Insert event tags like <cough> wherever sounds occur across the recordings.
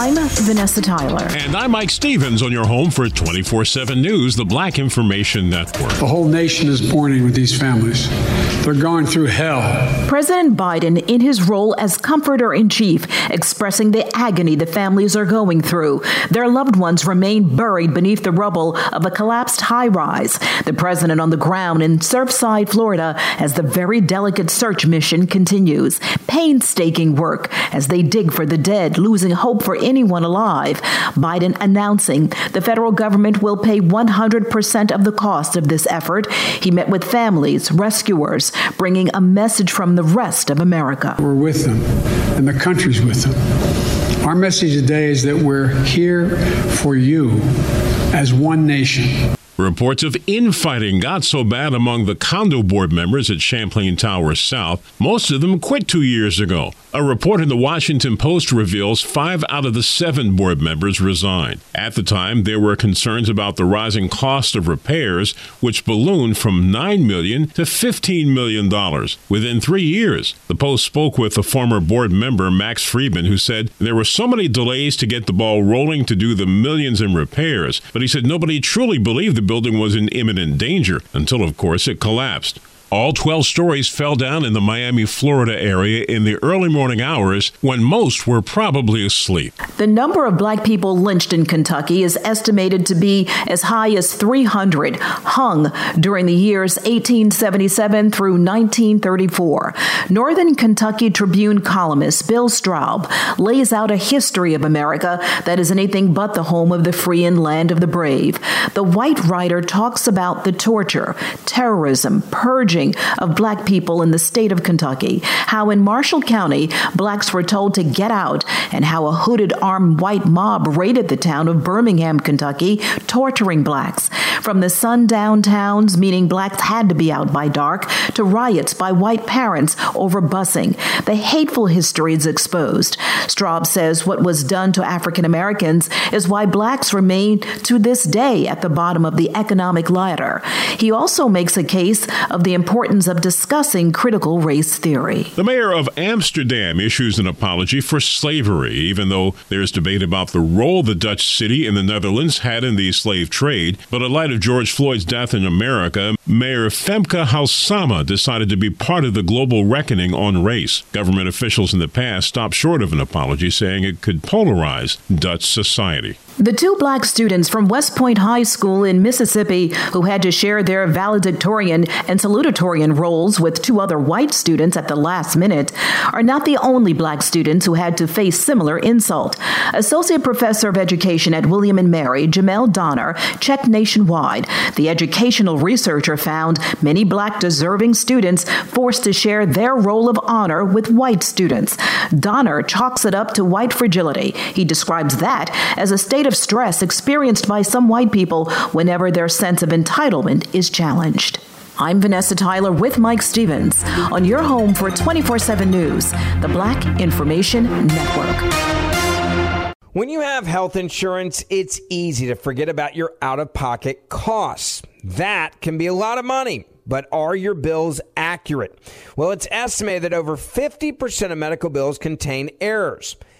I'm Vanessa Tyler. And I'm Mike Stevens on your home for 24 7 News, the Black Information Network. The whole nation is mourning with these families. They're going through hell. President Biden, in his role as comforter in chief, expressing the agony the families are going through. Their loved ones remain buried beneath the rubble of a collapsed high rise. The president on the ground in Surfside, Florida, as the very delicate search mission continues. Painstaking work as they dig for the dead, losing hope for anyone alive. Biden announcing the federal government will pay 100% of the cost of this effort. He met with families, rescuers, bringing a message from the rest of America. We're with them, and the country's with them. Our message today is that we're here for you as one nation. Reports of infighting got so bad among the condo board members at Champlain Towers South, most of them quit two years ago. A report in the Washington Post reveals five out of the seven board members resigned. At the time, there were concerns about the rising cost of repairs, which ballooned from 9 million to $15 million within three years. The Post spoke with the former board member, Max Friedman, who said there were so many delays to get the ball rolling to do the millions in repairs, but he said nobody truly believed the building was in imminent danger until, of course, it collapsed. All 12 stories fell down in the Miami, Florida area in the early morning hours when most were probably asleep. The number of black people lynched in Kentucky is estimated to be as high as 300, hung during the years 1877 through 1934. Northern Kentucky Tribune columnist Bill Straub lays out a history of America that is anything but the home of the free and land of the brave. The white writer talks about the torture, terrorism, purging, of black people in the state of Kentucky, how in Marshall County, blacks were told to get out, and how a hooded armed white mob raided the town of Birmingham, Kentucky, torturing blacks. From the sundown towns, meaning blacks had to be out by dark, to riots by white parents over busing. The hateful history is exposed. Straub says what was done to African Americans is why blacks remain to this day at the bottom of the economic ladder. He also makes a case of the importance of discussing critical race theory. The mayor of Amsterdam issues an apology for slavery, even though there's debate about the role the Dutch city in the Netherlands had in the slave trade. But in light of George Floyd's death in America, Mayor Femke Halsema decided to be part of the global reckoning on race. Government officials in the past stopped short of an apology, saying it could polarize Dutch society. The two black students from West Point High School in Mississippi who had to share their valedictorian and salutatorian roles with two other white students at the last minute are not the only black students who had to face similar insult. Associate Professor of Education at William and Mary, Jamel Donnor, checked nationwide. The educational researcher found many black deserving students forced to share their role of honor with white students. Donnor chalks it up to white fragility. He describes that as a state of stress experienced by some white people whenever their sense of entitlement is challenged. I'm Vanessa Tyler with Mike Stevens on your home for 24 7 News, the Black Information Network. When you have health insurance, it's easy to forget about your out of pocket costs. That can be a lot of money. But are your bills accurate? Well, it's estimated that over 50% of medical bills contain errors.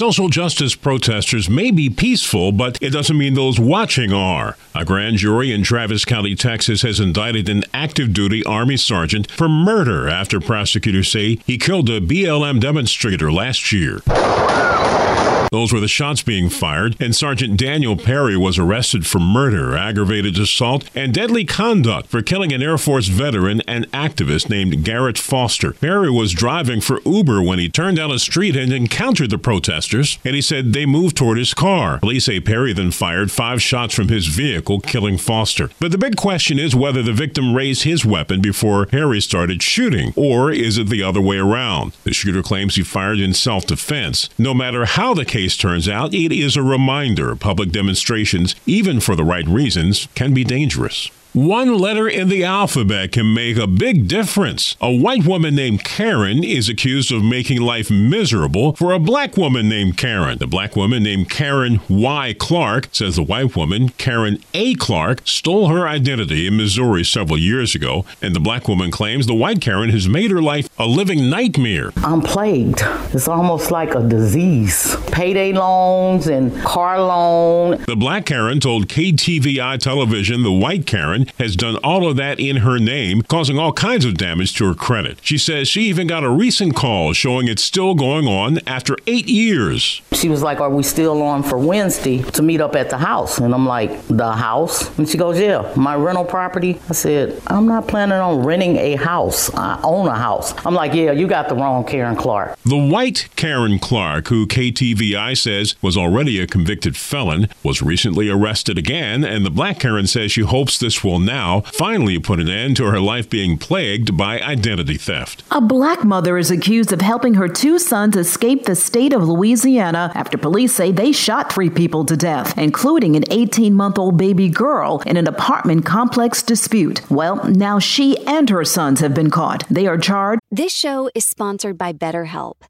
Social justice protesters may be peaceful, but it doesn't mean those watching are. A grand jury in Travis County, Texas has indicted an active duty Army sergeant for murder after prosecutors say he killed a BLM demonstrator last year. Those were the shots being fired, and Sergeant Daniel Perry was arrested for murder, aggravated assault, and deadly conduct for killing an Air Force veteran and activist named Garrett Foster. Perry was driving for Uber when he turned down a street and encountered the protesters, and he said they moved toward his car. Police say Perry then fired five shots from his vehicle, killing Foster. But the big question is whether the victim raised his weapon before Perry started shooting, or is it the other way around? The shooter claims he fired in self defense. No matter how the case turns out, it is a reminder public demonstrations, even for the right reasons, can be dangerous. One letter in the alphabet can make a big difference. A white woman named Karen is accused of making life miserable for a black woman named Karen. The black woman named Karen Y. Clark says the white woman, Karen A. Clark, stole her identity in Missouri several years ago, and the black woman claims the white Karen has made her life a living nightmare. I'm plagued. It's almost like a disease. Payday loans and car loan. The black Karen told KTVI television the white Karen has done all of that in her name, causing all kinds of damage to her credit. She says she even got a recent call showing it's still going on after eight years. She was like, Are we still on for Wednesday to meet up at the house? And I'm like, The house? And she goes, Yeah, my rental property. I said, I'm not planning on renting a house. I own a house. I'm like, Yeah, you got the wrong Karen Clark. The white Karen Clark, who KTVI says was already a convicted felon, was recently arrested again, and the black Karen says she hopes this will now finally put an end to her life being plagued by identity theft. A black mother is accused of helping her two sons escape the state of Louisiana after police say they shot three people to death, including an 18 month old baby girl in an apartment complex dispute. Well, now she and her sons have been caught. They are charged. This show is sponsored by BetterHelp.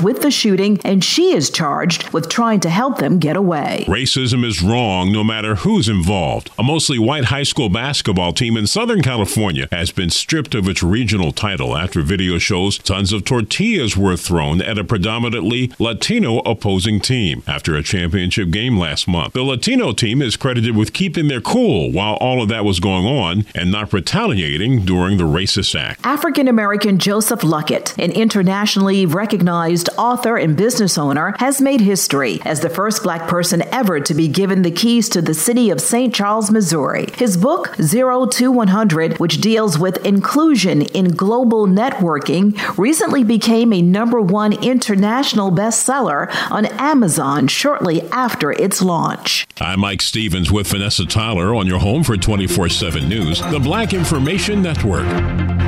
with the shooting, and she is charged with trying to help them get away. Racism is wrong no matter who's involved. A mostly white high school basketball team in Southern California has been stripped of its regional title after video shows tons of tortillas were thrown at a predominantly Latino opposing team after a championship game last month. The Latino team is credited with keeping their cool while all of that was going on and not retaliating during the racist act. African American Joseph Luckett, an internationally recognized author and business owner, has made history as the first black person ever to be given the keys to the city of St. Charles, Missouri. His book, Zero to 100, which deals with inclusion in global networking, recently became a number one international bestseller on Amazon shortly after its launch. I'm Mike Stevens with Vanessa Tyler on your home for 24 7 News, the Black Information Network.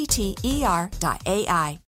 T T E R dot AI.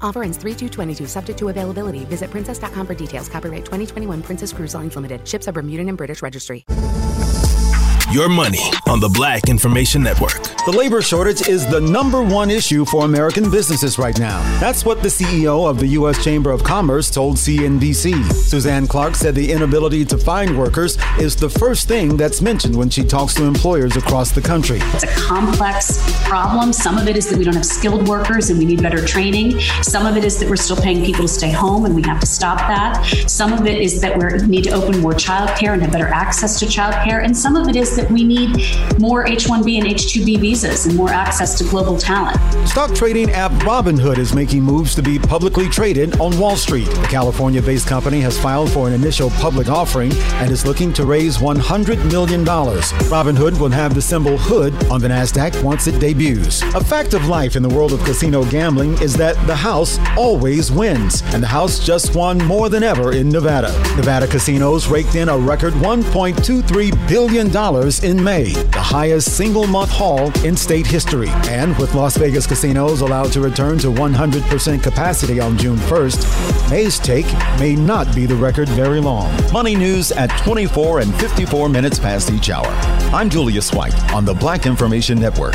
Offer ends 3222, subject to availability. Visit princess.com for details. Copyright 2021 Princess Cruise Lines Limited. Ships are Bermudan and British registry. Your money on the Black Information Network. The labor shortage is the number one issue for American businesses right now. That's what the CEO of the U.S. Chamber of Commerce told CNBC. Suzanne Clark said the inability to find workers is the first thing that's mentioned when she talks to employers across the country. It's a complex problem. Some of it is that we don't have skilled workers and we need better training. Some of it is that we're still paying people to stay home and we have to stop that. Some of it is that we need to open more childcare and have better access to childcare. And some of it is that we need more H 1B and H 2B visas visas and more access to global talent. Stock trading app Robinhood is making moves to be publicly traded on Wall Street. The California based company has filed for an initial public offering and is looking to raise $100 million. Robinhood will have the symbol HOOD on the NASDAQ once it debuts. A fact of life in the world of casino gambling is that the house always wins, and the house just won more than ever in Nevada. Nevada casinos raked in a record $1.23 billion in May, the highest single month haul in state history. And with Las Vegas casinos allowed to return to 100% capacity on June 1st, May's take may not be the record very long. Money news at 24 and 54 minutes past each hour. I'm Julius White on the Black Information Network.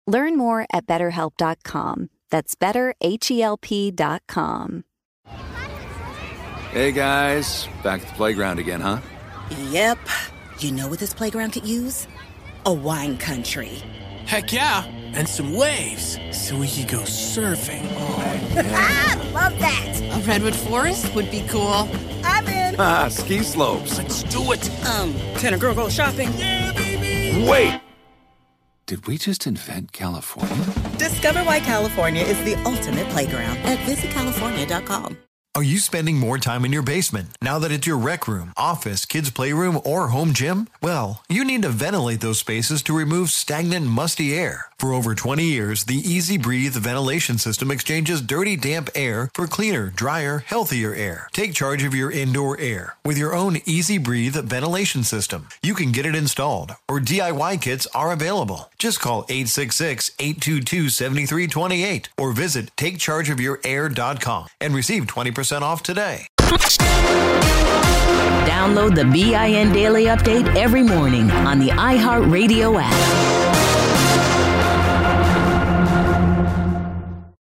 Learn more at betterhelp.com. That's betterhelp.com. Hey guys, back at the playground again, huh? Yep. You know what this playground could use? A wine country. Heck yeah, and some waves so we could go surfing. Oh, <laughs> ah, love that. A redwood forest would be cool. I'm in. Ah, ski slopes. Let's do it. Um, can a girl go shopping? Yeah, baby. Wait. Did we just invent California? Discover why California is the ultimate playground at visitcalifornia.com. Are you spending more time in your basement now that it's your rec room, office, kids' playroom, or home gym? Well, you need to ventilate those spaces to remove stagnant, musty air. For over 20 years, the EZ Breathe ventilation system exchanges dirty, damp air for cleaner, drier, healthier air. Take charge of your indoor air with your own EZ Breathe ventilation system. You can get it installed, or DIY kits are available. Just call 866 822 7328 or visit takechargeofyourair.com and receive 20% off today. Download the BIN Daily Update every morning on the iHeartRadio app.